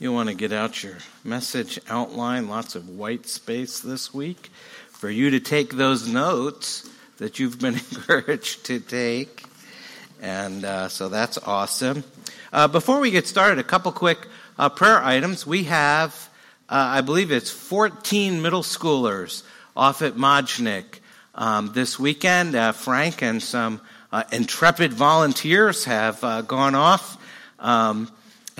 You want to get out your message outline, lots of white space this week for you to take those notes that you've been encouraged to take. And uh, so that's awesome. Uh, before we get started, a couple quick uh, prayer items. We have, uh, I believe it's 14 middle schoolers off at Modgnik um, this weekend. Uh, Frank and some uh, intrepid volunteers have gone off. Um,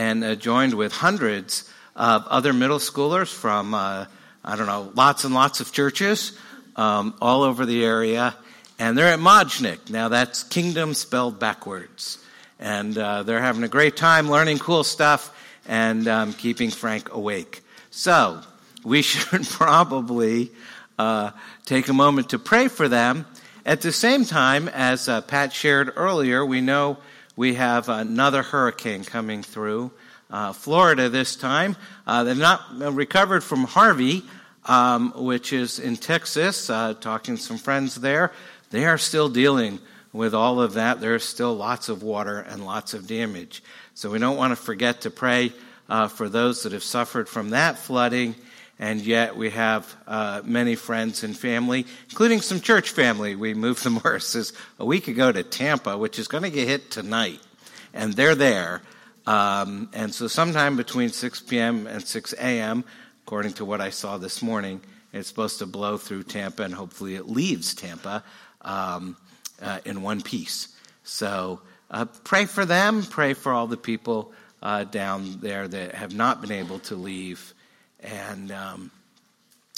and uh, joined with hundreds of other middle schoolers from, uh, I don't know, lots and lots of churches um, all over the area. And they're at Modgnik. Now, that's kingdom spelled backwards. And uh, they're having a great time learning cool stuff and um, keeping Frank awake. So, we should probably uh, take a moment to pray for them. At the same time, as uh, Pat shared earlier, we know we have another hurricane coming through uh, Florida this time. Uh, they've not recovered from Harvey, um, which is in Texas, uh, talking to some friends there. They are still dealing with all of that. There's still lots of water and lots of damage. So we don't want to forget to pray uh, for those that have suffered from that flooding. And yet we have uh, many friends and family, including some church family. We moved the Morrises a week ago to Tampa, which is going to get hit tonight. And they're there. Um, and so sometime between 6 p.m. and 6 a.m., according to what I saw this morning, it's supposed to blow through Tampa and hopefully it leaves Tampa um, uh, in one piece. So uh, pray for them, pray for all the people uh, down there that have not been able to leave and um,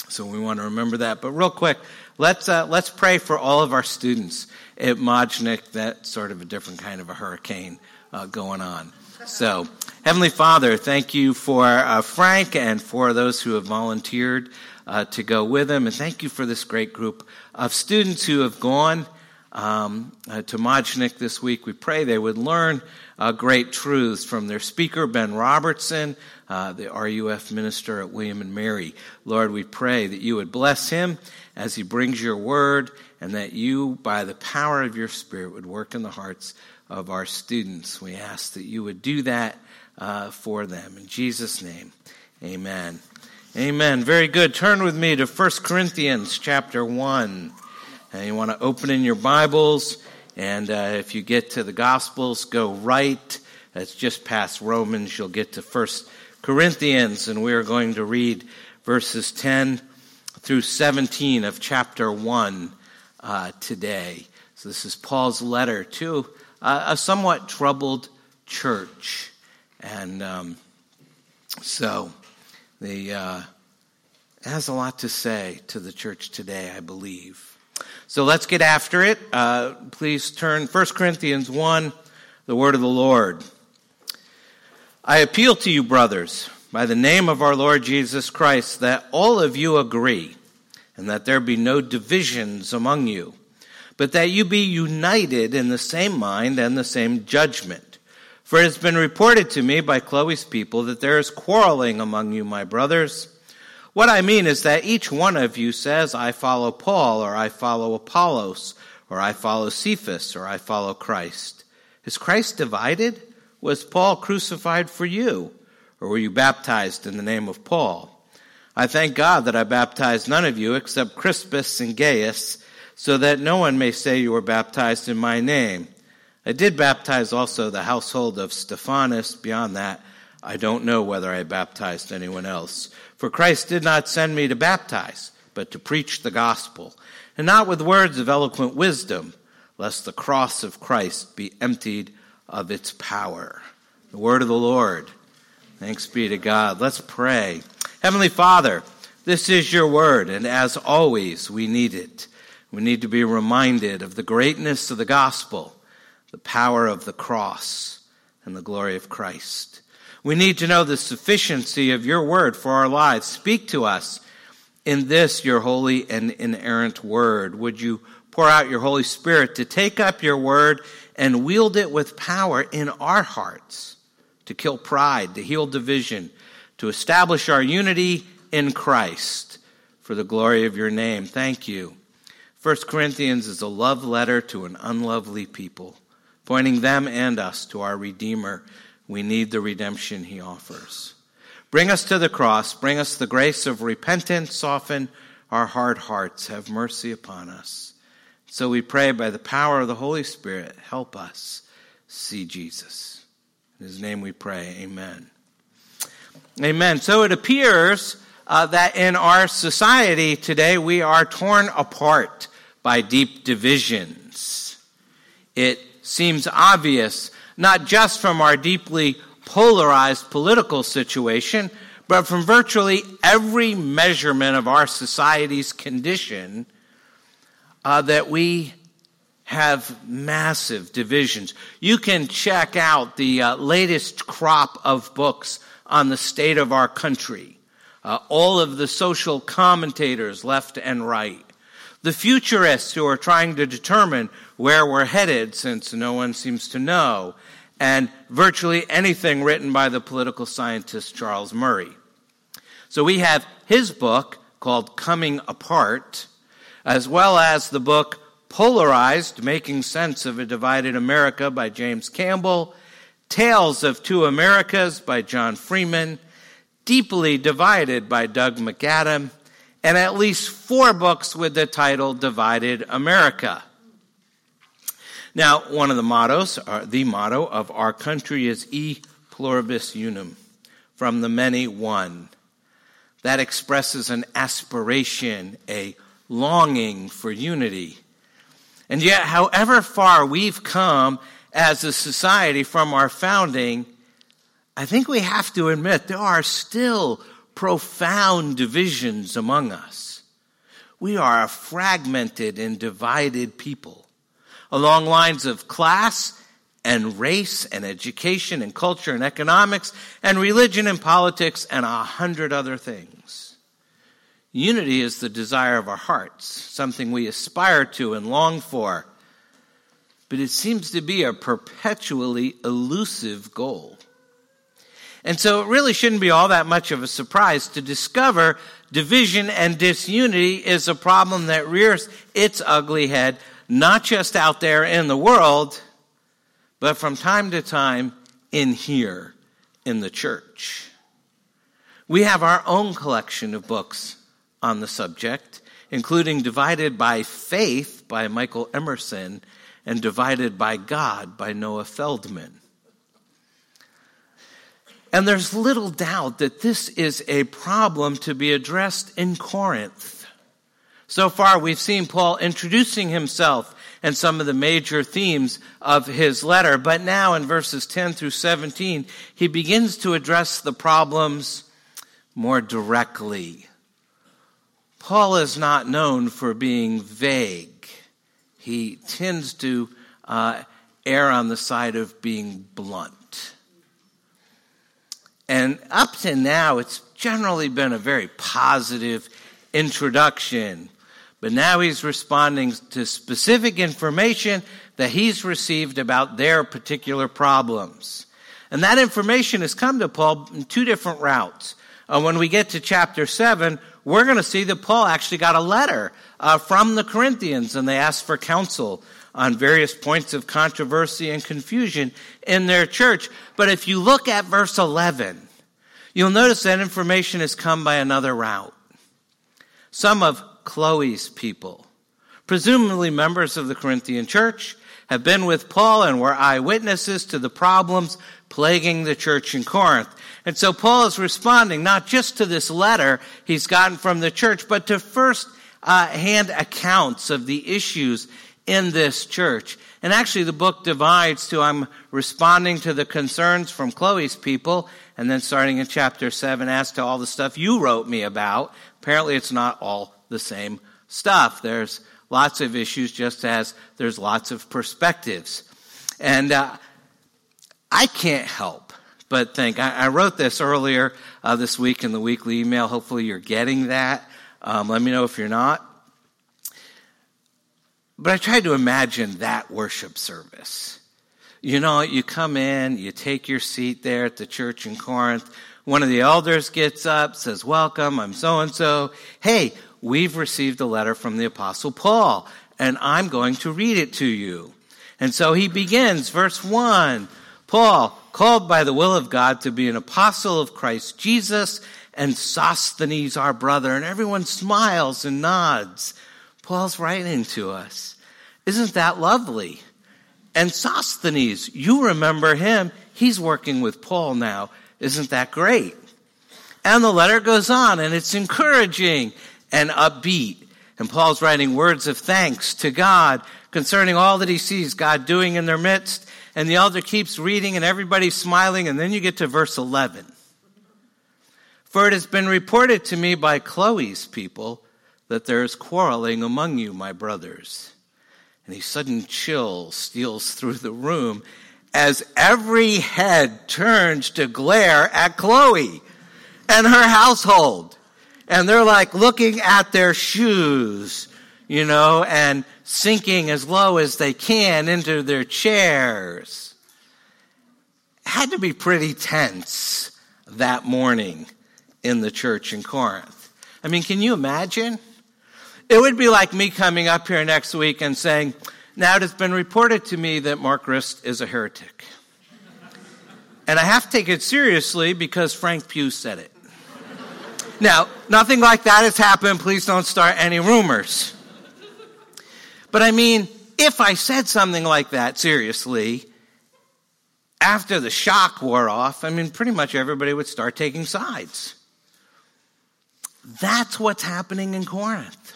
so we want to remember that. But real quick, let's uh, let's pray for all of our students at Modgnik. That's sort of a different kind of a hurricane uh, going on. So, Heavenly Father, thank you for uh, Frank and for those who have volunteered uh, to go with him, and thank you for this great group of students who have gone um, uh, to Modgnik this week. We pray they would learn uh, great truths from their speaker, Ben Robertson, uh, the RUF minister at William and Mary. Lord, we pray that you would bless him as he brings your word and that you, by the power of your spirit, would work in the hearts of our students. We ask that you would do that uh, for them. In Jesus' name, amen. Amen. Very good. Turn with me to 1 Corinthians chapter 1. And you want to open in your Bibles and uh, if you get to the Gospels, go right. That's just past Romans. You'll get to First Corinthians, and we are going to read verses 10 through 17 of chapter 1 uh, today. So this is Paul's letter to uh, a somewhat troubled church. And um, so the, uh, has a lot to say to the church today, I believe. So let's get after it. Uh, please turn 1 Corinthians 1, the word of the Lord. I appeal to you, brothers, by the name of our Lord Jesus Christ, that all of you agree, and that there be no divisions among you, but that you be united in the same mind and the same judgment. For it has been reported to me by Chloe's people that there is quarreling among you, my brothers. What I mean is that each one of you says, I follow Paul, or I follow Apollos, or I follow Cephas, or I follow Christ. Is Christ divided? Was Paul crucified for you? Or were you baptized in the name of Paul? I thank God that I baptized none of you except Crispus and Gaius, so that no one may say you were baptized in my name. I did baptize also the household of Stephanas. Beyond that, I don't know whether I baptized anyone else. For Christ did not send me to baptize, but to preach the gospel, and not with words of eloquent wisdom, lest the cross of Christ be emptied of its power. The word of the Lord. Thanks be to God. Let's pray. Heavenly Father, this is your word, and as always, we need it. We need to be reminded of the greatness of the gospel, the power of the cross, and the glory of Christ. We need to know the sufficiency of your word for our lives. Speak to us in this, your holy and inerrant word. Would you pour out your Holy Spirit to take up your word and wield it with power in our hearts to kill pride, to heal division, to establish our unity in Christ for the glory of your name. Thank you. First Corinthians is a love letter to an unlovely people, pointing them and us to our Redeemer we need the redemption he offers. Bring us to the cross. Bring us the grace of repentance. Soften our hard hearts. Have mercy upon us. So we pray by the power of the Holy Spirit, help us see Jesus. In his name we pray. Amen. Amen. So it appears uh, that in our society today we are torn apart by deep divisions. It seems obvious, not just from our deeply polarized political situation, but from virtually every measurement of our society's condition, uh, that we have massive divisions. You can check out the uh, latest crop of books on the state of our country. Uh, all of the social commentators, left and right. The futurists who are trying to determine where we're headed, since no one seems to know. And virtually anything written by the political scientist Charles Murray. So we have his book called Coming Apart, as well as the book Polarized Making Sense of a Divided America by James Campbell, Tales of Two Americas by John Freeman, Deeply Divided by Doug McAdam, and at least four books with the title Divided America. Now, one of the mottos, uh, the motto of our country is E pluribus unum, from the many one. That expresses an aspiration, a longing for unity. And yet, however far we've come as a society from our founding, I think we have to admit there are still profound divisions among us. We are a fragmented and divided people along lines of class and race and education and culture and economics and religion and politics and a hundred other things. Unity is the desire of our hearts, something we aspire to and long for but it seems to be a perpetually elusive goal. And so it really shouldn't be all that much of a surprise to discover division and disunity is a problem that rears its ugly head, not just out there in the world, but from time to time in here in the church. We have our own collection of books on the subject, including Divided by Faith by Michael Emerson and Divided by God by Noah Feldman. And there's little doubt that this is a problem to be addressed in Corinth. So far, we've seen Paul introducing himself and some of the major themes of his letter, but now in verses 10 through 17, he begins to address the problems more directly. Paul is not known for being vague he tends to uh, err on the side of being blunt. And up to now, it's generally been a very positive introduction. But now he's responding to specific information that he's received about their particular problems. And that information has come to Paul in two different routes. Uh, when we get to chapter 7, we're going to see that Paul actually got a letter uh, from the Corinthians and they asked for counsel on various points of controversy and confusion in their church. But if you look at verse 11, you'll notice that information has come by another route. Some of Chloe's people, presumably members of the Corinthian church, have been with Paul and were eyewitnesses to the problems plaguing the church in Corinth. And so Paul is responding not just to this letter he's gotten from the church, but to first uh, hand accounts of the issues in this church. And actually, the book divides to I'm responding to the concerns from Chloe's people, and then starting in chapter 7, as to all the stuff you wrote me about. Apparently, it's not all the same stuff. There's lots of issues, just as there's lots of perspectives. And uh, I can't help but think. I, I wrote this earlier uh, this week in the weekly email. Hopefully, you're getting that. Um, let me know if you're not. But I tried to imagine that worship service. You know, you come in, you take your seat there at the church in Corinth. One of the elders gets up, says, Welcome, I'm so and so. Hey, we've received a letter from the Apostle Paul, and I'm going to read it to you. And so he begins, verse 1 Paul, called by the will of God to be an apostle of Christ Jesus, and Sosthenes, our brother. And everyone smiles and nods. Paul's writing to us. Isn't that lovely? And Sosthenes, you remember him. He's working with Paul now. Isn't that great? And the letter goes on, and it's encouraging and upbeat. And Paul's writing words of thanks to God concerning all that he sees God doing in their midst. And the elder keeps reading, and everybody's smiling. And then you get to verse 11. For it has been reported to me by Chloe's people that there is quarreling among you, my brothers. And a sudden chill steals through the room as every head turns to glare at Chloe and her household. And they're like looking at their shoes, you know, and sinking as low as they can into their chairs. Had to be pretty tense that morning in the church in Corinth. I mean, can you imagine? It would be like me coming up here next week and saying, Now it has been reported to me that Mark Rist is a heretic. And I have to take it seriously because Frank Pugh said it. Now, nothing like that has happened. Please don't start any rumors. But I mean, if I said something like that seriously, after the shock wore off, I mean, pretty much everybody would start taking sides. That's what's happening in Corinth.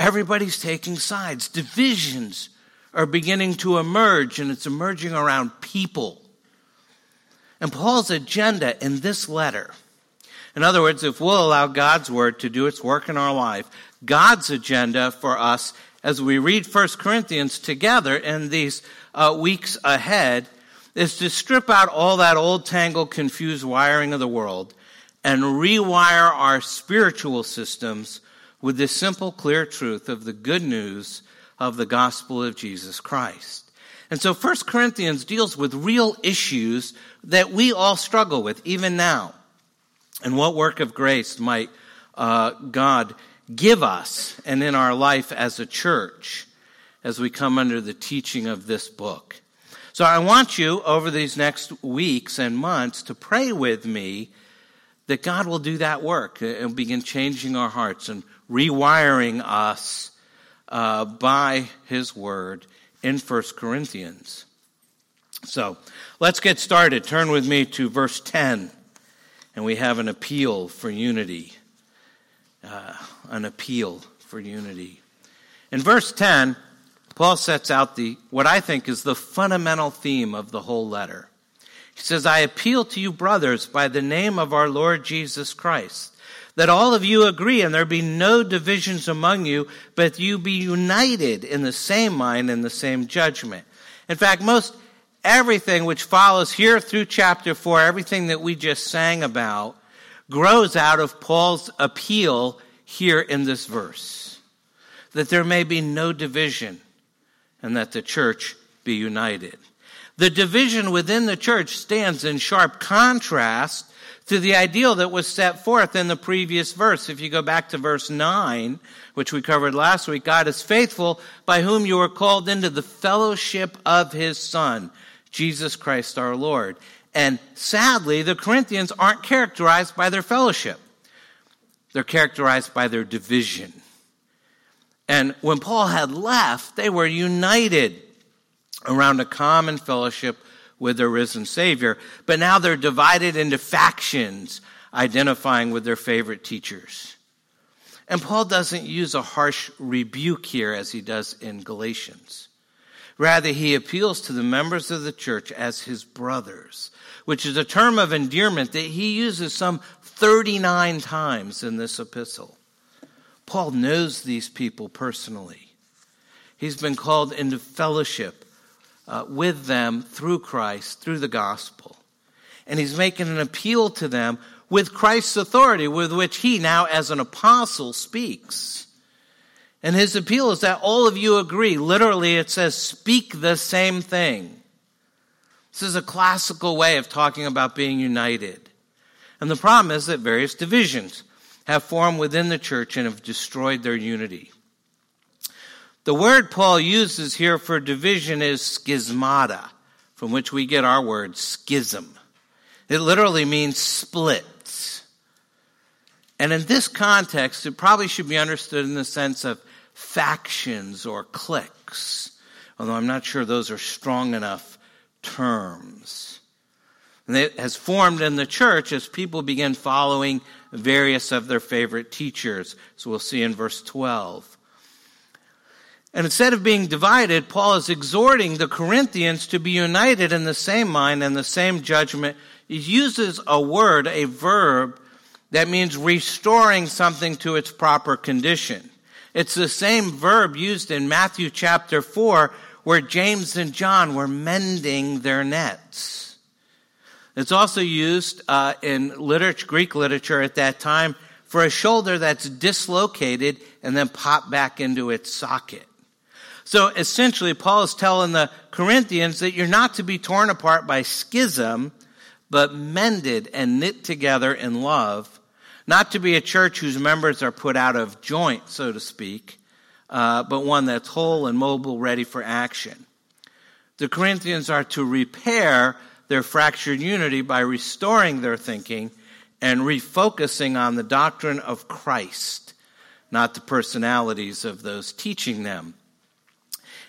Everybody's taking sides. Divisions are beginning to emerge, and it's emerging around people. And Paul's agenda in this letter, in other words, if we'll allow God's word to do its work in our life, God's agenda for us as we read 1 Corinthians together in these uh, weeks ahead is to strip out all that old, tangled, confused wiring of the world and rewire our spiritual systems with the simple, clear truth of the good news of the gospel of Jesus Christ. And so 1 Corinthians deals with real issues that we all struggle with, even now. And what work of grace might uh, God give us and in our life as a church as we come under the teaching of this book? So I want you over these next weeks and months to pray with me that God will do that work and begin changing our hearts and rewiring us uh, by His Word in 1 Corinthians. So let's get started. Turn with me to verse 10, and we have an appeal for unity. Uh, an appeal for unity. In verse 10, Paul sets out the what I think is the fundamental theme of the whole letter. He says, I appeal to you, brothers, by the name of our Lord Jesus Christ, that all of you agree and there be no divisions among you, but you be united in the same mind and the same judgment. In fact, most everything which follows here through chapter 4, everything that we just sang about, grows out of Paul's appeal here in this verse. That there may be no division and that the church be united. The division within the church stands in sharp contrast to the ideal that was set forth in the previous verse. If you go back to verse 9, which we covered last week, God is faithful by whom you were called into the fellowship of his Son, Jesus Christ our Lord. And sadly, the Corinthians aren't characterized by their fellowship. They're characterized by their division. And when Paul had left, they were united around a common fellowship with their risen Savior. But now they're divided into factions, identifying with their favorite teachers. And Paul doesn't use a harsh rebuke here as he does in Galatians. Rather, he appeals to the members of the church as his brothers, which is a term of endearment that he uses some 39 times in this epistle. Paul knows these people personally. He's been called into fellowship uh, with them through Christ, through the gospel. And he's making an appeal to them with Christ's authority, with which he now, as an apostle, speaks. And his appeal is that all of you agree. Literally, it says, speak the same thing. This is a classical way of talking about being united. And the problem is that various divisions have formed within the church and have destroyed their unity. The word Paul uses here for division is schismata, from which we get our word schism. It literally means splits. And in this context, it probably should be understood in the sense of factions or cliques, although I'm not sure those are strong enough terms. And it has formed in the church as people begin following various of their favorite teachers. So we'll see in verse 12. And instead of being divided, Paul is exhorting the Corinthians to be united in the same mind and the same judgment. He uses a word, a verb, that means restoring something to its proper condition. It's the same verb used in Matthew chapter 4 where James and John were mending their nets. It's also used uh, in literature, Greek literature at that time for a shoulder that's dislocated and then popped back into its socket. So essentially, Paul is telling the Corinthians that you're not to be torn apart by schism, but mended and knit together in love. Not to be a church whose members are put out of joint, so to speak, uh, but one that's whole and mobile, ready for action. The Corinthians are to repair their fractured unity by restoring their thinking and refocusing on the doctrine of Christ, not the personalities of those teaching them.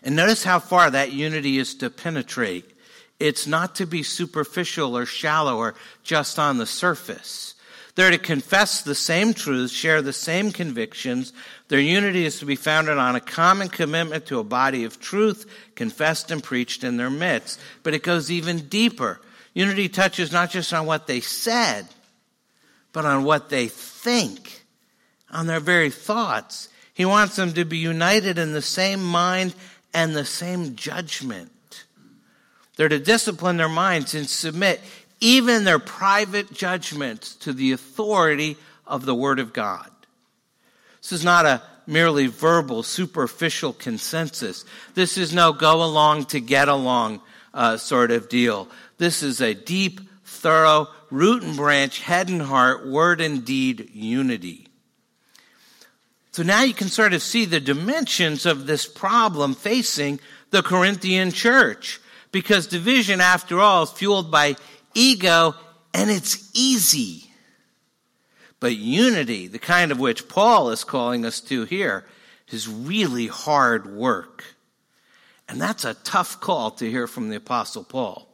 And notice how far that unity is to penetrate. It's not to be superficial or shallow or just on the surface. They're to confess the same truths, share the same convictions. Their unity is to be founded on a common commitment to a body of truth confessed and preached in their midst. But it goes even deeper. Unity touches not just on what they said, but on what they think, on their very thoughts. He wants them to be united in the same mind and the same judgment. They're to discipline their minds and submit even their private judgments to the authority of the Word of God. This is not a merely verbal, superficial consensus. This is no go along to get along uh, sort of deal. This is a deep, thorough, root and branch, head and heart, word and deed unity. So now you can sort of see the dimensions of this problem facing the Corinthian church. Because division, after all, is fueled by ego and it's easy. But unity, the kind of which Paul is calling us to here, is really hard work. And that's a tough call to hear from the Apostle Paul.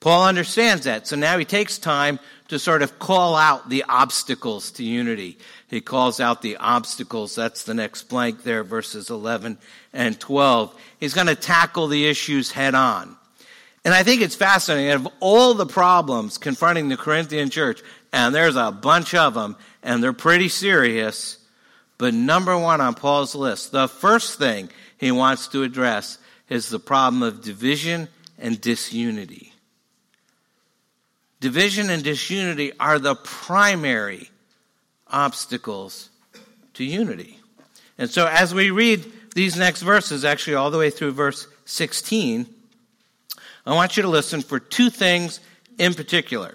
Paul understands that. So now he takes time to sort of call out the obstacles to unity. He calls out the obstacles. That's the next blank there, verses 11 and 12. He's going to tackle the issues head on. And I think it's fascinating. Of all the problems confronting the Corinthian church, and there's a bunch of them, and they're pretty serious, but number one on Paul's list, the first thing he wants to address is the problem of division and disunity. Division and disunity are the primary obstacles to unity. And so as we read these next verses, actually all the way through verse 16, I want you to listen for two things in particular,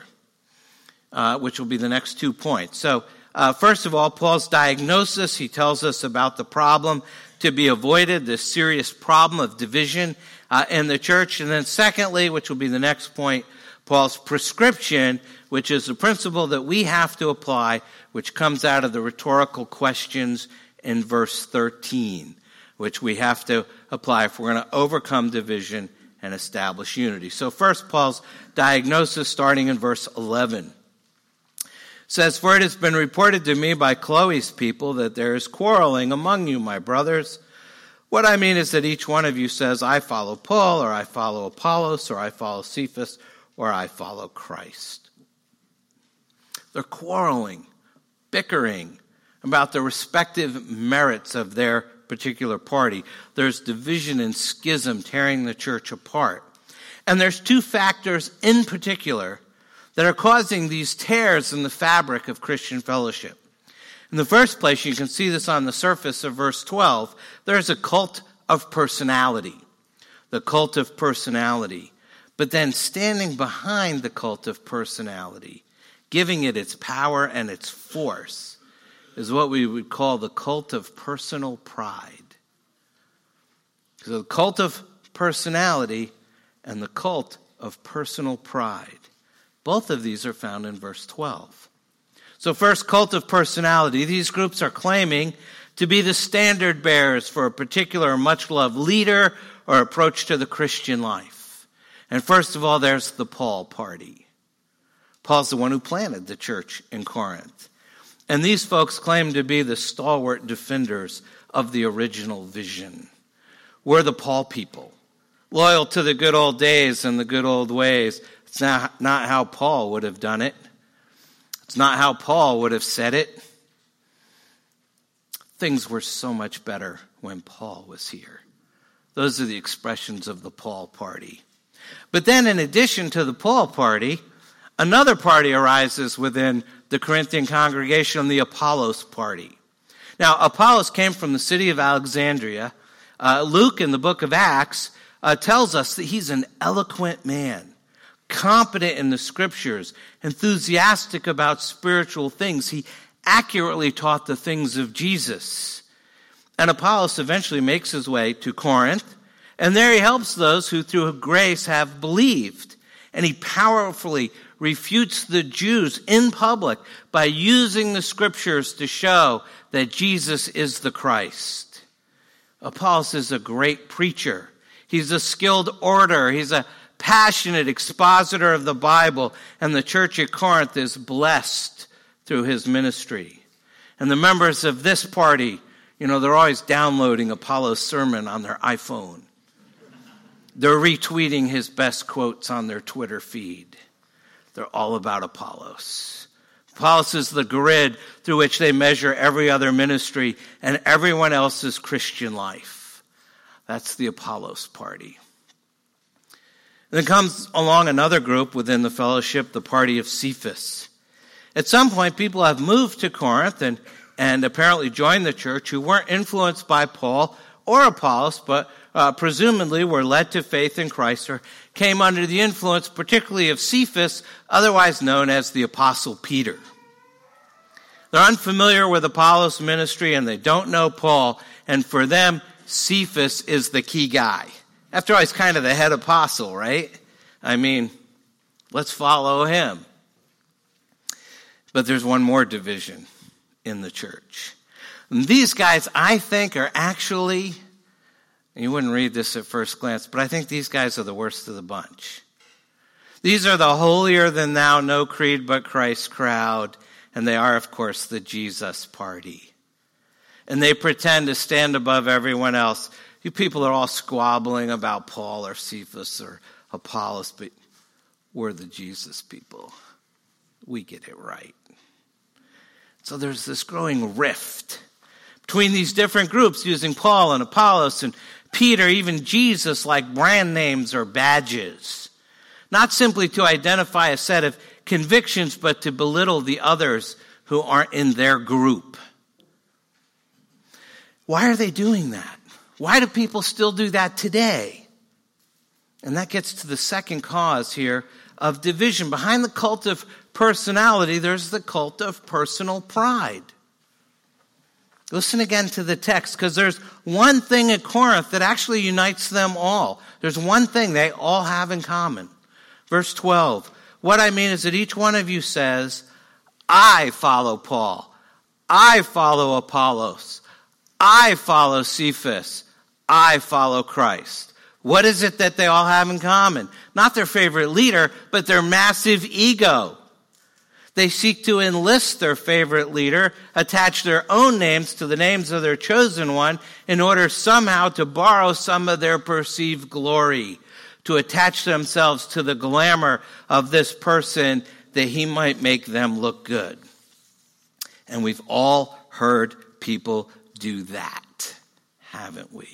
uh, which will be the next two points. So, uh, first of all, Paul's diagnosis, he tells us about the problem to be avoided, this serious problem of division uh, in the church. And then, secondly, which will be the next point, Paul's prescription, which is the principle that we have to apply, which comes out of the rhetorical questions in verse 13, which we have to apply if we're going to overcome division and establish unity. So first, Paul's diagnosis starting in verse 11 says, For it has been reported to me by Chloe's people that there is quarreling among you, my brothers. What I mean is that each one of you says, I follow Paul, or I follow Apollos, or I follow Cephas, or I follow Christ. They're quarreling, bickering about the respective merits of their particular party. There's division and schism tearing the church apart. And there's two factors in particular that are causing these tears in the fabric of Christian fellowship. In the first place, you can see this on the surface of verse 12. There's a cult of personality. The cult of personality. But then standing behind the cult of personality, giving it its power and its force, is what we would call the cult of personal pride. So the cult of personality and the cult of personal pride. Both of these are found in verse 12. So, first, cult of personality. These groups are claiming to be the standard bearers for a particular much loved leader or approach to the Christian life. And first of all, there's the Paul party. Paul's the one who planted the church in Corinth. And these folks claim to be the stalwart defenders of the original vision. We're the Paul people, loyal to the good old days and the good old ways. It's not, not how Paul would have done it. It's not how Paul would have said it. Things were so much better when Paul was here. Those are the expressions of the Paul party. But then, in addition to the Paul party, another party arises within the Corinthian congregation, the Apollos party. Now, Apollos came from the city of Alexandria. Uh, Luke, in the book of Acts, uh, tells us that he's an eloquent man, competent in the scriptures, enthusiastic about spiritual things. He accurately taught the things of Jesus. And Apollos eventually makes his way to Corinth, and there he helps those who through grace have believed. And he powerfully refutes the Jews in public by using the scriptures to show that Jesus is the Christ. Apollos is a great preacher. He's a skilled orator. He's a passionate expositor of the Bible. And the church at Corinth is blessed through his ministry. And the members of this party, you know, they're always downloading Apollos' sermon on their iPhone. They're retweeting his best quotes on their Twitter feed. They're all about Apollos. Apollos is the grid through which they measure every other ministry and everyone else's Christian life. That's the Apollos party. And then comes along another group within the fellowship, the party of Cephas. At some point, people have moved to Corinth and, and apparently joined the church who weren't influenced by Paul or Apollos, but uh, presumably were led to faith in Christ or came under the influence, particularly of Cephas, otherwise known as the Apostle Peter. They're unfamiliar with Apollos' ministry and they don't know Paul, and for them, Cephas is the key guy. After all, he's kind of the head apostle, right? I mean, let's follow him. But there's one more division in the church. And these guys, I think, are actually you wouldn't read this at first glance, but I think these guys are the worst of the bunch. These are the holier than thou, no creed but Christ crowd, and they are, of course, the Jesus party. And they pretend to stand above everyone else. You people are all squabbling about Paul or Cephas or Apollos, but we're the Jesus people. We get it right. So there's this growing rift between these different groups using Paul and Apollos and Peter, even Jesus, like brand names or badges. Not simply to identify a set of convictions, but to belittle the others who aren't in their group. Why are they doing that? Why do people still do that today? And that gets to the second cause here of division. Behind the cult of personality, there's the cult of personal pride. Listen again to the text because there's one thing at Corinth that actually unites them all. There's one thing they all have in common. Verse 12. What I mean is that each one of you says, I follow Paul. I follow Apollos. I follow Cephas. I follow Christ. What is it that they all have in common? Not their favorite leader, but their massive ego. They seek to enlist their favorite leader, attach their own names to the names of their chosen one in order somehow to borrow some of their perceived glory, to attach themselves to the glamour of this person that he might make them look good. And we've all heard people do that, haven't we?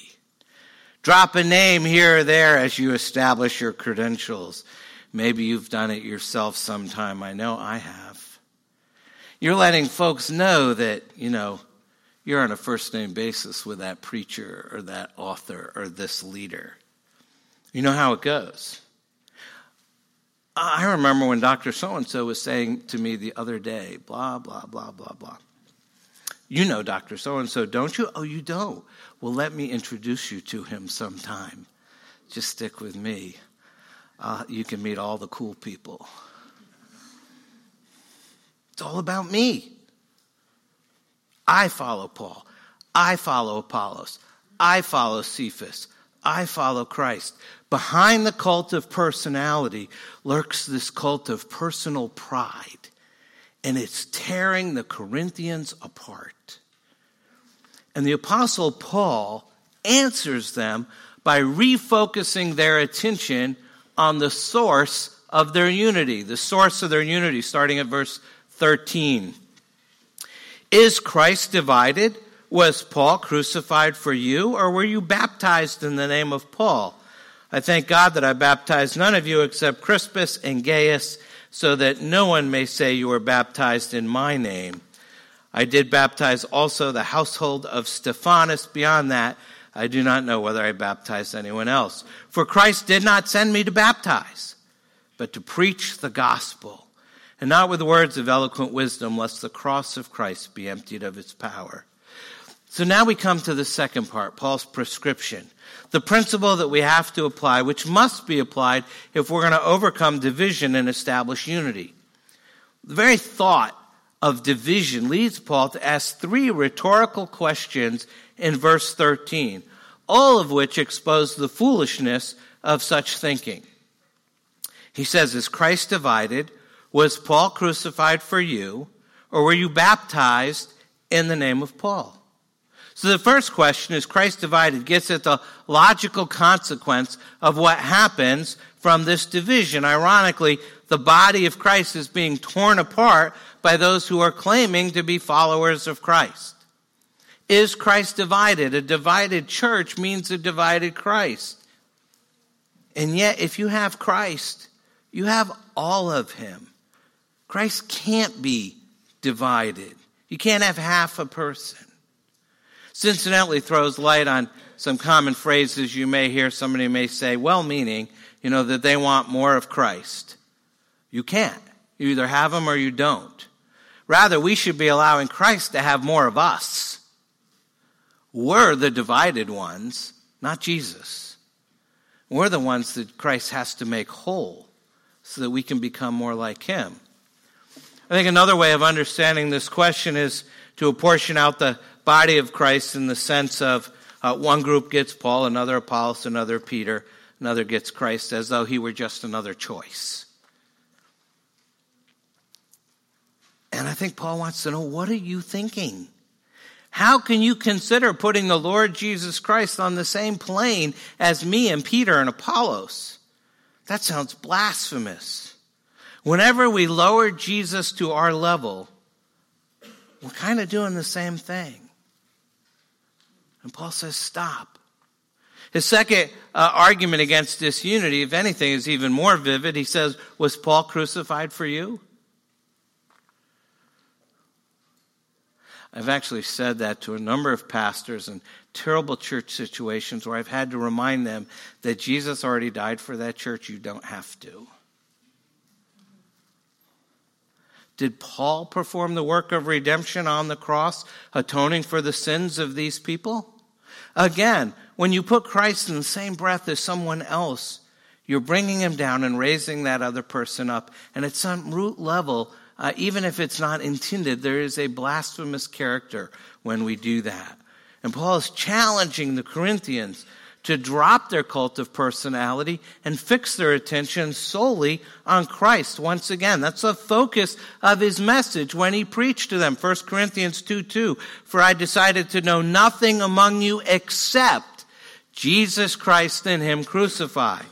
Drop a name here or there as you establish your credentials. Maybe you've done it yourself sometime. I know I have. You're letting folks know that, you know, you're on a first name basis with that preacher or that author or this leader. You know how it goes. I remember when Dr. So and so was saying to me the other day, blah, blah, blah, blah, blah. You know Dr. So and so, don't you? Oh, you don't. Well, let me introduce you to him sometime. Just stick with me. uh, you can meet all the cool people. It's all about me. I follow Paul. I follow Apollos. I follow Cephas. I follow Christ. Behind the cult of personality lurks this cult of personal pride, and it's tearing the Corinthians apart. And the Apostle Paul answers them by refocusing their attention on the source of their unity, the source of their unity, starting at verse 13. Is Christ divided? Was Paul crucified for you, or were you baptized in the name of Paul? I thank God that I baptized none of you except Crispus and Gaius, so that no one may say you were baptized in my name. I did baptize also the household of Stephanas. Beyond that, I do not know whether I baptized anyone else. For Christ did not send me to baptize, but to preach the gospel and not with words of eloquent wisdom, lest the cross of Christ be emptied of its power. So now we come to the second part, Paul's prescription. The principle that we have to apply, which must be applied if we're going to overcome division and establish unity. The very thought of division leads Paul to ask three rhetorical questions in verse 13, all of which expose the foolishness of such thinking. He says, Is Christ divided? Was Paul crucified for you, or were you baptized in the name of Paul? So the first question is Christ divided gets at the logical consequence of what happens from this division. Ironically, the body of Christ is being torn apart by those who are claiming to be followers of Christ. Is Christ divided? A divided church means a divided Christ. And yet, if you have Christ, you have all of him. Christ can't be divided. You can't have half a person. This incidentally throws light on some common phrases you may hear somebody may say, well meaning, you know, that they want more of Christ. You can't. You either have him or you don't. Rather, we should be allowing Christ to have more of us. We're the divided ones, not Jesus. We're the ones that Christ has to make whole so that we can become more like him. I think another way of understanding this question is to apportion out the body of Christ in the sense of uh, one group gets Paul, another Apollos, another Peter, another gets Christ, as though he were just another choice. And I think Paul wants to know what are you thinking? How can you consider putting the Lord Jesus Christ on the same plane as me and Peter and Apollos? That sounds blasphemous. Whenever we lower Jesus to our level, we're kind of doing the same thing. And Paul says, stop. His second uh, argument against disunity, if anything, is even more vivid. He says, Was Paul crucified for you? I've actually said that to a number of pastors in terrible church situations where I've had to remind them that Jesus already died for that church. You don't have to. Did Paul perform the work of redemption on the cross, atoning for the sins of these people? Again, when you put Christ in the same breath as someone else, you're bringing him down and raising that other person up. And at some root level, uh, even if it's not intended, there is a blasphemous character when we do that. And Paul is challenging the Corinthians to drop their cult of personality and fix their attention solely on Christ. Once again, that's the focus of his message when he preached to them. 1 Corinthians 2 2. For I decided to know nothing among you except Jesus Christ and him crucified.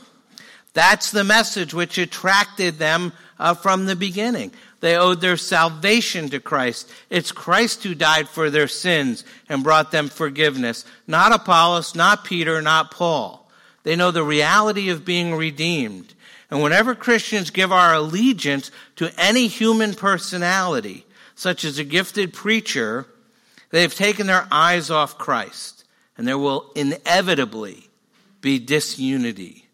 That's the message which attracted them uh, from the beginning. They owed their salvation to Christ. It's Christ who died for their sins and brought them forgiveness. Not Apollos, not Peter, not Paul. They know the reality of being redeemed. And whenever Christians give our allegiance to any human personality, such as a gifted preacher, they have taken their eyes off Christ. And there will inevitably be disunity.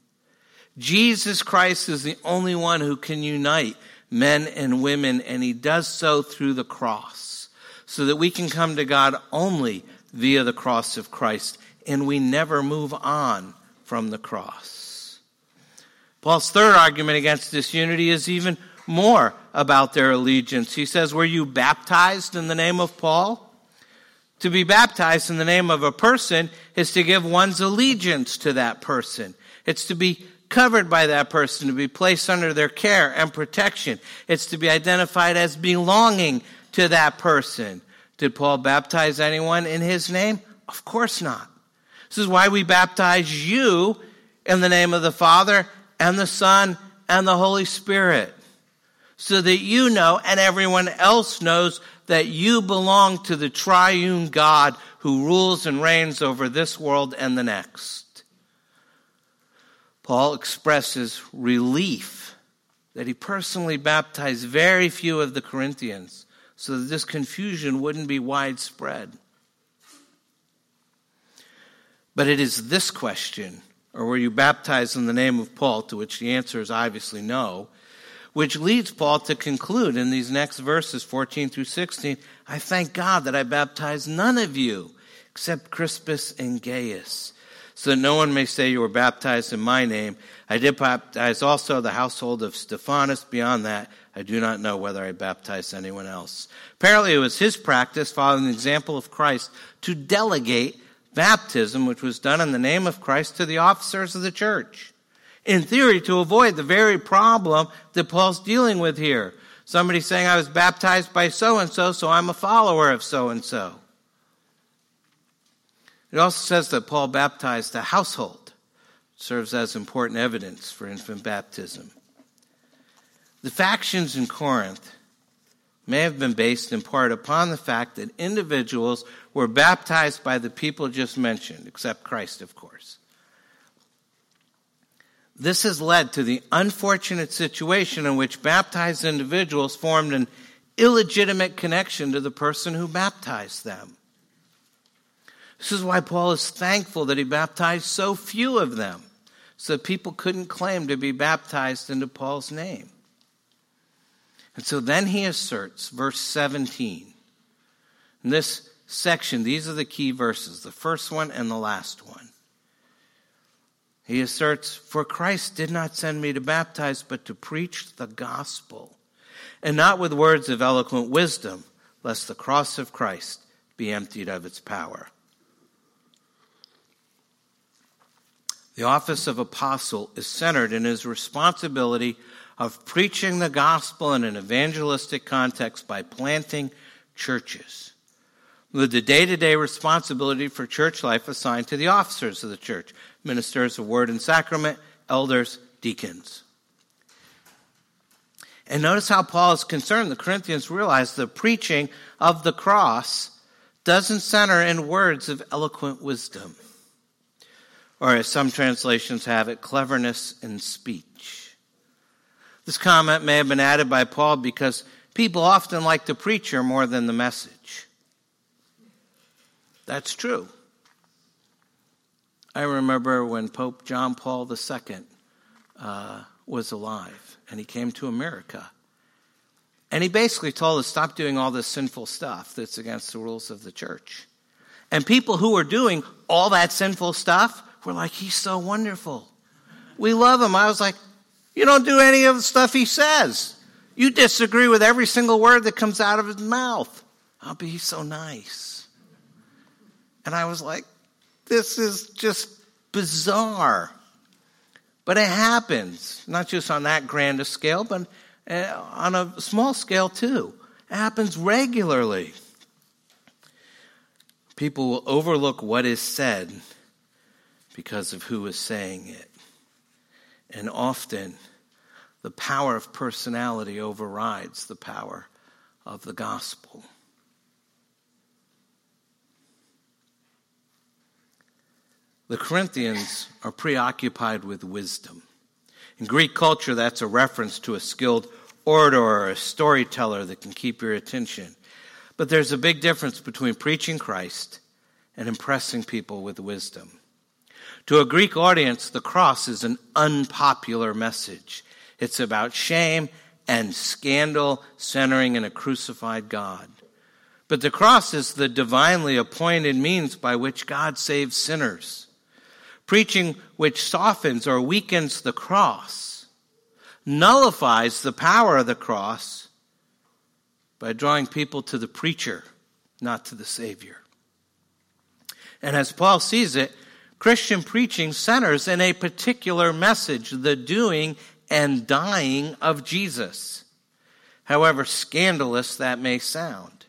Jesus Christ is the only one who can unite men and women, and he does so through the cross, so that we can come to God only via the cross of Christ, and we never move on from the cross. Paul's third argument against disunity is even more about their allegiance. He says, Were you baptized in the name of Paul? To be baptized in the name of a person is to give one's allegiance to that person. It's to be covered by that person, to be placed under their care and protection. It's to be identified as belonging to that person. Did Paul baptize anyone in his name? Of course not. This is why we baptize you in the name of the Father and the Son and the Holy Spirit. So that you know and everyone else knows that you belong to the triune God who rules and reigns over this world and the next. Paul expresses relief that he personally baptized very few of the Corinthians so that this confusion wouldn't be widespread. But it is this question, or were you baptized in the name of Paul, to which the answer is obviously no, which leads Paul to conclude in these next verses, 14 through 16, I thank God that I baptized none of you except Crispus and Gaius, so that no one may say you were baptized in my name. I did baptize also the household of Stephanas. Beyond that, I do not know whether I baptized anyone else. Apparently, it was his practice, following the example of Christ, to delegate baptism, which was done in the name of Christ, to the officers of the church in theory, to avoid the very problem that Paul's dealing with here. Somebody saying, I was baptized by so and so, so I'm a follower of so and so. It also says that Paul baptized the household, serves as important evidence for infant baptism. The factions in Corinth may have been based in part upon the fact that individuals were baptized by the people just mentioned, except Christ, of course. This has led to the unfortunate situation in which baptized individuals formed an illegitimate connection to the person who baptized them. This is why Paul is thankful that he baptized so few of them, so people couldn't claim to be baptized into Paul's name. And so then he asserts, verse 17. In this section, these are the key verses, the first one and the last one. He asserts, For Christ did not send me to baptize, but to preach the gospel, and not with words of eloquent wisdom, lest the cross of Christ be emptied of its power. The office of apostle is centered in his responsibility of preaching the gospel in an evangelistic context by planting churches with the day to day responsibility for church life assigned to the officers of the church ministers of word and sacrament, elders, deacons. And notice how Paul is concerned. The Corinthians realize the preaching of the cross doesn't center in words of eloquent wisdom, or as some translations have it, cleverness in speech. This comment may have been added by Paul because people often like the preacher more than the message. That's true. I remember when Pope John Paul II uh, was alive and he came to America. And he basically told us stop doing all this sinful stuff that's against the rules of the church. And people who were doing all that sinful stuff were like, he's so wonderful. We love him. I was like, you don't do any of the stuff he says. You disagree with every single word that comes out of his mouth. I'll be so nice. And I was like, this is just bizarre. But it happens, not just on that grand scale, but uh, on a small scale too. It happens regularly. People will overlook what is said because of who is saying it. And often, the power of personality overrides the power of the gospel. The Corinthians are preoccupied with wisdom. In Greek culture, that's a reference to a skilled orator or a storyteller that can keep your attention. But there's a big difference between preaching Christ and impressing people with wisdom. To a Greek audience, the cross is an unpopular message. It's about shame and scandal centering in a crucified God. But the cross is the divinely appointed means by which God saves sinners. Preaching which softens or weakens the cross nullifies the power of the cross by drawing people to the preacher, not to the Savior. And as Paul sees it, Christian preaching centers in a particular message, the doing and dying of Jesus, however scandalous that may sound.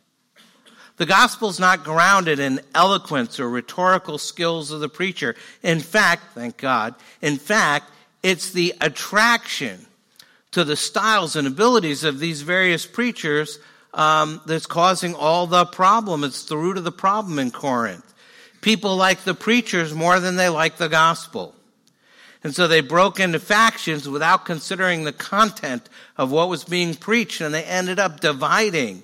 The gospel is not grounded in eloquence or rhetorical skills of the preacher. In fact, thank God, in fact, it's the attraction to the styles and abilities of these various preachers um, that's causing all the problem. It's the root of the problem in Corinth. People like the preachers more than they like the gospel. And so they broke into factions without considering the content of what was being preached, and they ended up dividing.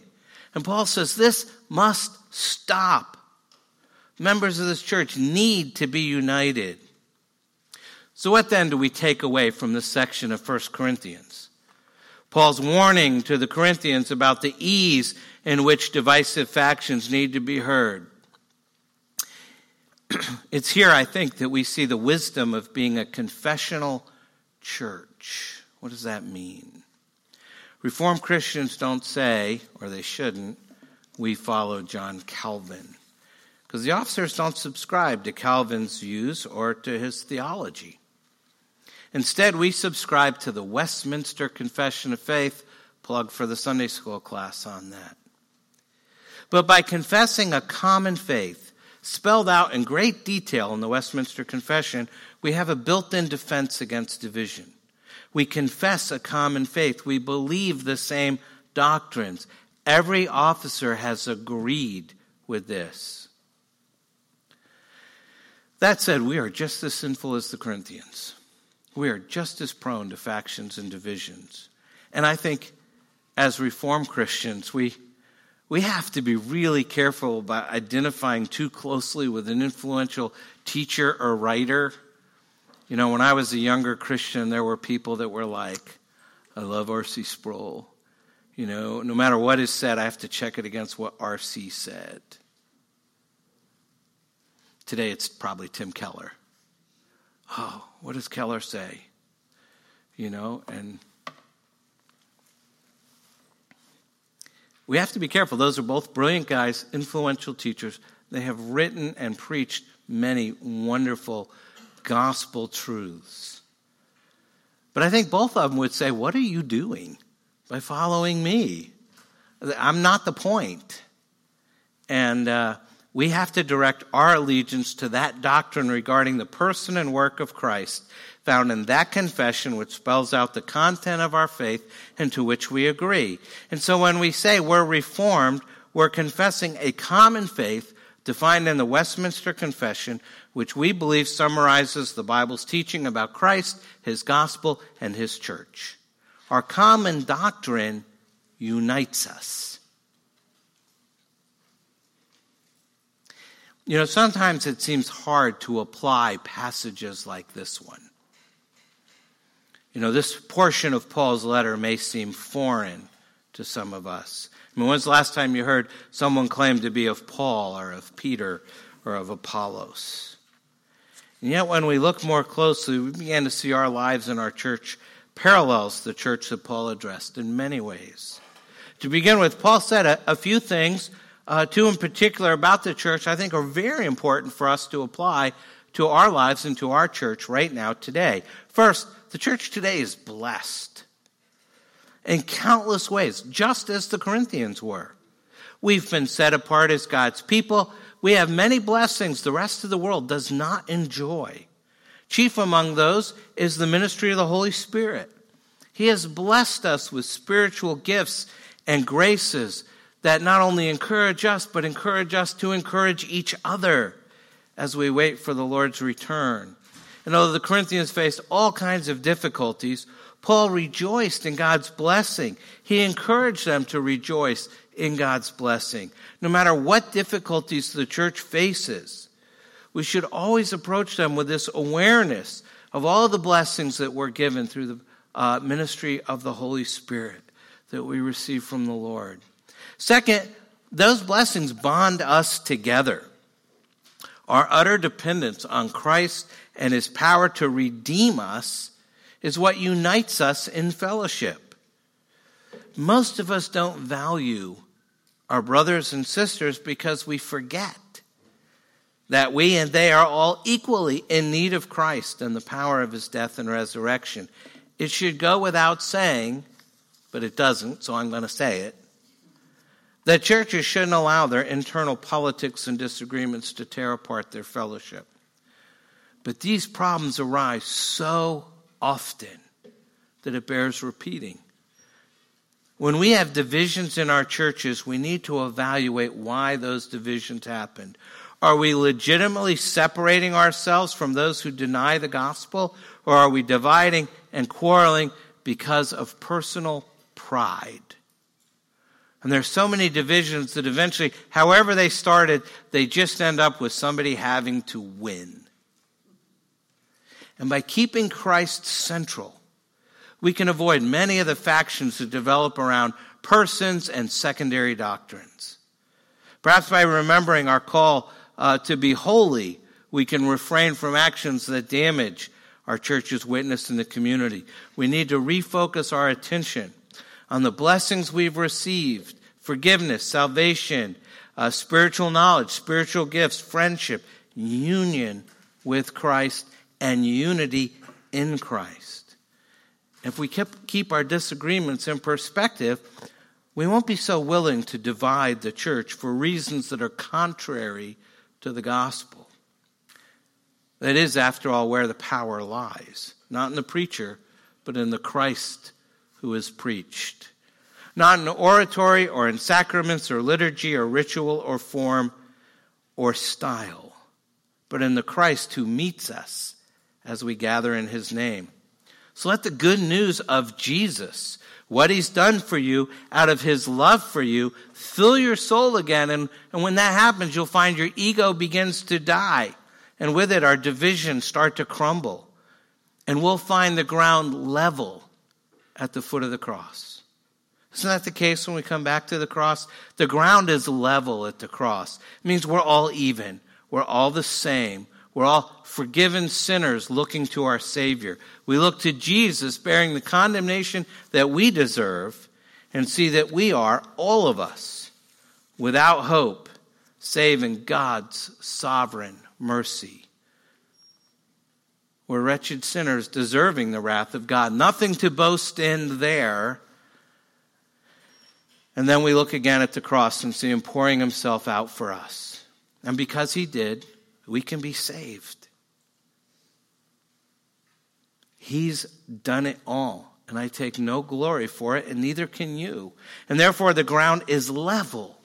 And Paul says this must stop. Members of this church need to be united. So, what then do we take away from this section of 1 Corinthians? Paul's warning to the Corinthians about the ease in which divisive factions need to be heard. it's here, I think, that we see the wisdom of being a confessional church. What does that mean? Reformed Christians don't say, or they shouldn't, we follow John Calvin. Because the officers don't subscribe to Calvin's views or to his theology. Instead, we subscribe to the Westminster Confession of Faith, plug for the Sunday school class on that. But by confessing a common faith, spelled out in great detail in the Westminster Confession, we have a built in defense against division. We confess a common faith. We believe the same doctrines. Every officer has agreed with this. That said, we are just as sinful as the Corinthians. We are just as prone to factions and divisions. And I think as Reformed Christians, we, we have to be really careful about identifying too closely with an influential teacher or writer. You know, when I was a younger Christian, there were people that were like, I love R.C. Sproul. You know, no matter what is said, I have to check it against what R.C. said. Today it's probably Tim Keller. Oh, what does Keller say? You know, and we have to be careful. Those are both brilliant guys, influential teachers. They have written and preached many wonderful gospel truths. But I think both of them would say, What are you doing? by following me. I'm not the point. And uh, we have to direct our allegiance to that doctrine regarding the person and work of Christ found in that confession, which spells out the content of our faith and to which we agree. And so when we say we're reformed, we're confessing a common faith defined in the Westminster Confession, which we believe summarizes the Bible's teaching about Christ, His gospel, and His church. Our common doctrine unites us. You know, sometimes it seems hard to apply passages like this one. You know, this portion of Paul's letter may seem foreign to some of us. I mean, when's the last time you heard someone claim to be of Paul or of Peter or of Apollos? And yet, when we look more closely, we begin to see our lives in our church parallels the church that Paul addressed in many ways. To begin with, Paul said a, a few things, uh, two in particular about the church, I think are very important for us to apply to our lives and to our church right now today. First, the church today is blessed in countless ways, just as the Corinthians were. We've been set apart as God's people. We have many blessings the rest of the world does not enjoy. Chief among those is the ministry of the Holy Spirit. He has blessed us with spiritual gifts and graces that not only encourage us, but encourage us to encourage each other as we wait for the Lord's return. And although the Corinthians faced all kinds of difficulties, Paul rejoiced in God's blessing. He encouraged them to rejoice in God's blessing, no matter what difficulties the church faces we should always approach them with this awareness of all the blessings that we're given through the uh, ministry of the Holy Spirit that we receive from the Lord. Second, those blessings bond us together. Our utter dependence on Christ and his power to redeem us is what unites us in fellowship. Most of us don't value our brothers and sisters because we forget that we and they are all equally in need of Christ and the power of his death and resurrection. It should go without saying, but it doesn't, so I'm going to say it, that churches shouldn't allow their internal politics and disagreements to tear apart their fellowship. But these problems arise so often that it bears repeating. When we have divisions in our churches, we need to evaluate why those divisions happened. Are we legitimately separating ourselves from those who deny the gospel? Or are we dividing and quarreling because of personal pride? And there's so many divisions that eventually, however they started, they just end up with somebody having to win. And by keeping Christ central, we can avoid many of the factions that develop around persons and secondary doctrines. Perhaps by remembering our call uh, to be holy, we can refrain from actions that damage our church's witness in the community. We need to refocus our attention on the blessings we've received forgiveness, salvation, uh, spiritual knowledge, spiritual gifts, friendship, union with Christ, and unity in Christ. If we keep our disagreements in perspective, we won't be so willing to divide the church for reasons that are contrary to the gospel. That is, after all, where the power lies. Not in the preacher, but in the Christ who is preached. Not in oratory or in sacraments or liturgy or ritual or form or style, but in the Christ who meets us as we gather in his name. So let the good news of Jesus, what he's done for you, out of his love for you, fill your soul again. And, and when that happens, you'll find your ego begins to die. And with it, our divisions start to crumble. And we'll find the ground level at the foot of the cross. Isn't that the case when we come back to the cross? The ground is level at the cross. It means we're all even. We're all the same. We're all forgiven sinners looking to our Savior. We look to Jesus bearing the condemnation that we deserve and see that we are, all of us, without hope, save in God's sovereign mercy. We're wretched sinners deserving the wrath of God. Nothing to boast in there. And then we look again at the cross and see Him pouring Himself out for us. And because He did, we can be saved. He's done it all, and I take no glory for it, and neither can you. And therefore, the ground is level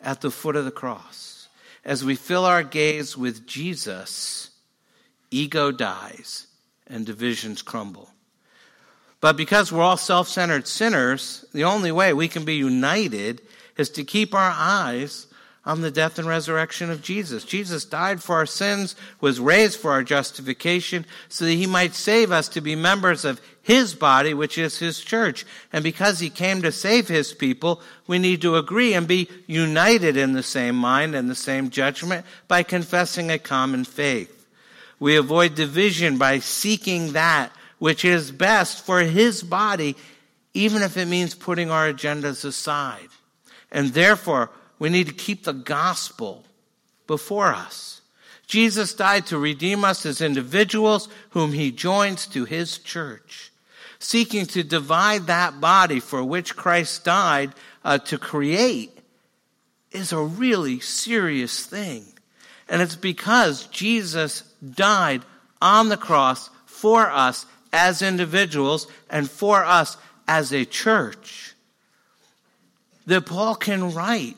at the foot of the cross. As we fill our gaze with Jesus, ego dies and divisions crumble. But because we're all self centered sinners, the only way we can be united is to keep our eyes on the death and resurrection of Jesus. Jesus died for our sins, was raised for our justification, so that he might save us to be members of his body, which is his church. And because he came to save his people, we need to agree and be united in the same mind and the same judgment by confessing a common faith. We avoid division by seeking that which is best for his body, even if it means putting our agendas aside. And therefore, we need to keep the gospel before us. Jesus died to redeem us as individuals whom he joins to his church, seeking to divide that body for which Christ died uh, to create is a really serious thing. And it's because Jesus died on the cross for us as individuals and for us as a church that Paul can write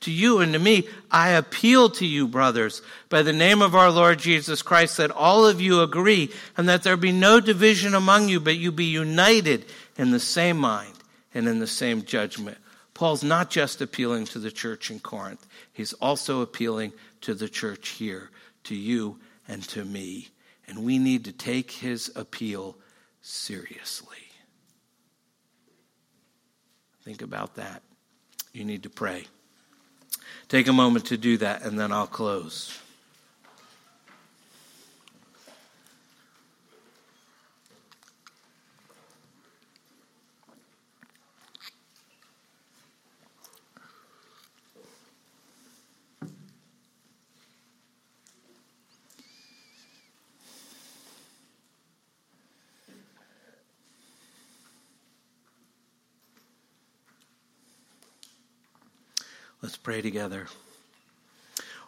to you and to me, I appeal to you, brothers, by the name of our Lord Jesus Christ, that all of you agree and that there be no division among you, but you be united in the same mind and in the same judgment. Paul's not just appealing to the church in Corinth, he's also appealing to the church here, to you and to me. And we need to take his appeal seriously. Think about that. You need to pray. Take a moment to do that, and then I'll close. Let's pray together.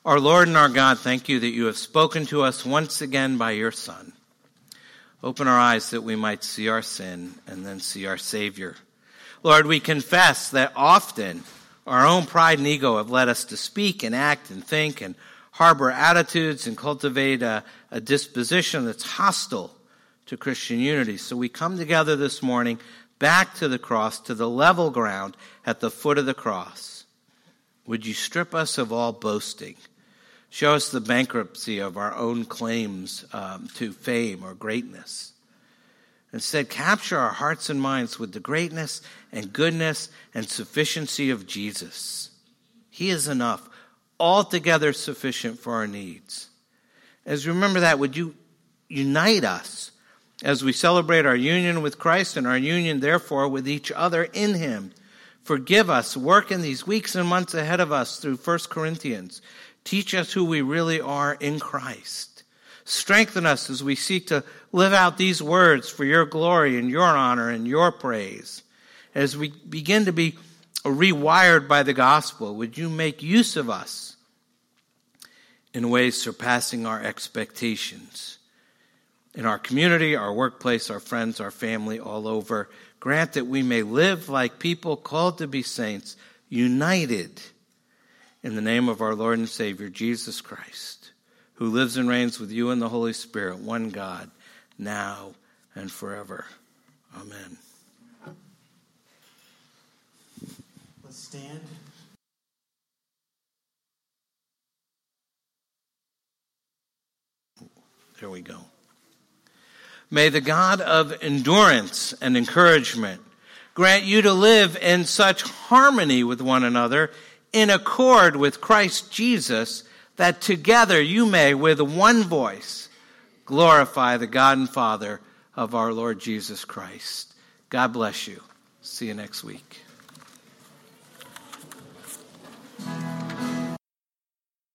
Our Lord and our God, thank you that you have spoken to us once again by your Son. Open our eyes that we might see our sin and then see our Savior. Lord, we confess that often our own pride and ego have led us to speak and act and think and harbor attitudes and cultivate a, a disposition that's hostile to Christian unity. So we come together this morning back to the cross, to the level ground at the foot of the cross would you strip us of all boasting? Show us the bankruptcy of our own claims um, to fame or greatness. Instead, capture our hearts and minds with the greatness and goodness and sufficiency of Jesus. He is enough, altogether sufficient for our needs. As we remember that, would you unite us as we celebrate our union with Christ and our union, therefore, with each other in Him? Forgive us. Work in these weeks and months ahead of us through 1 Corinthians. Teach us who we really are in Christ. Strengthen us as we seek to live out these words for your glory and your honor and your praise. As we begin to be rewired by the gospel, would you make use of us in ways surpassing our expectations? In our community, our workplace, our friends, our family, all over Grant that we may live like people called to be saints, united in the name of our Lord and Savior, Jesus Christ, who lives and reigns with you in the Holy Spirit, one God, now and forever. Amen. Let's stand. There we go. May the God of endurance and encouragement grant you to live in such harmony with one another in accord with Christ Jesus that together you may with one voice glorify the God and Father of our Lord Jesus Christ. God bless you. See you next week.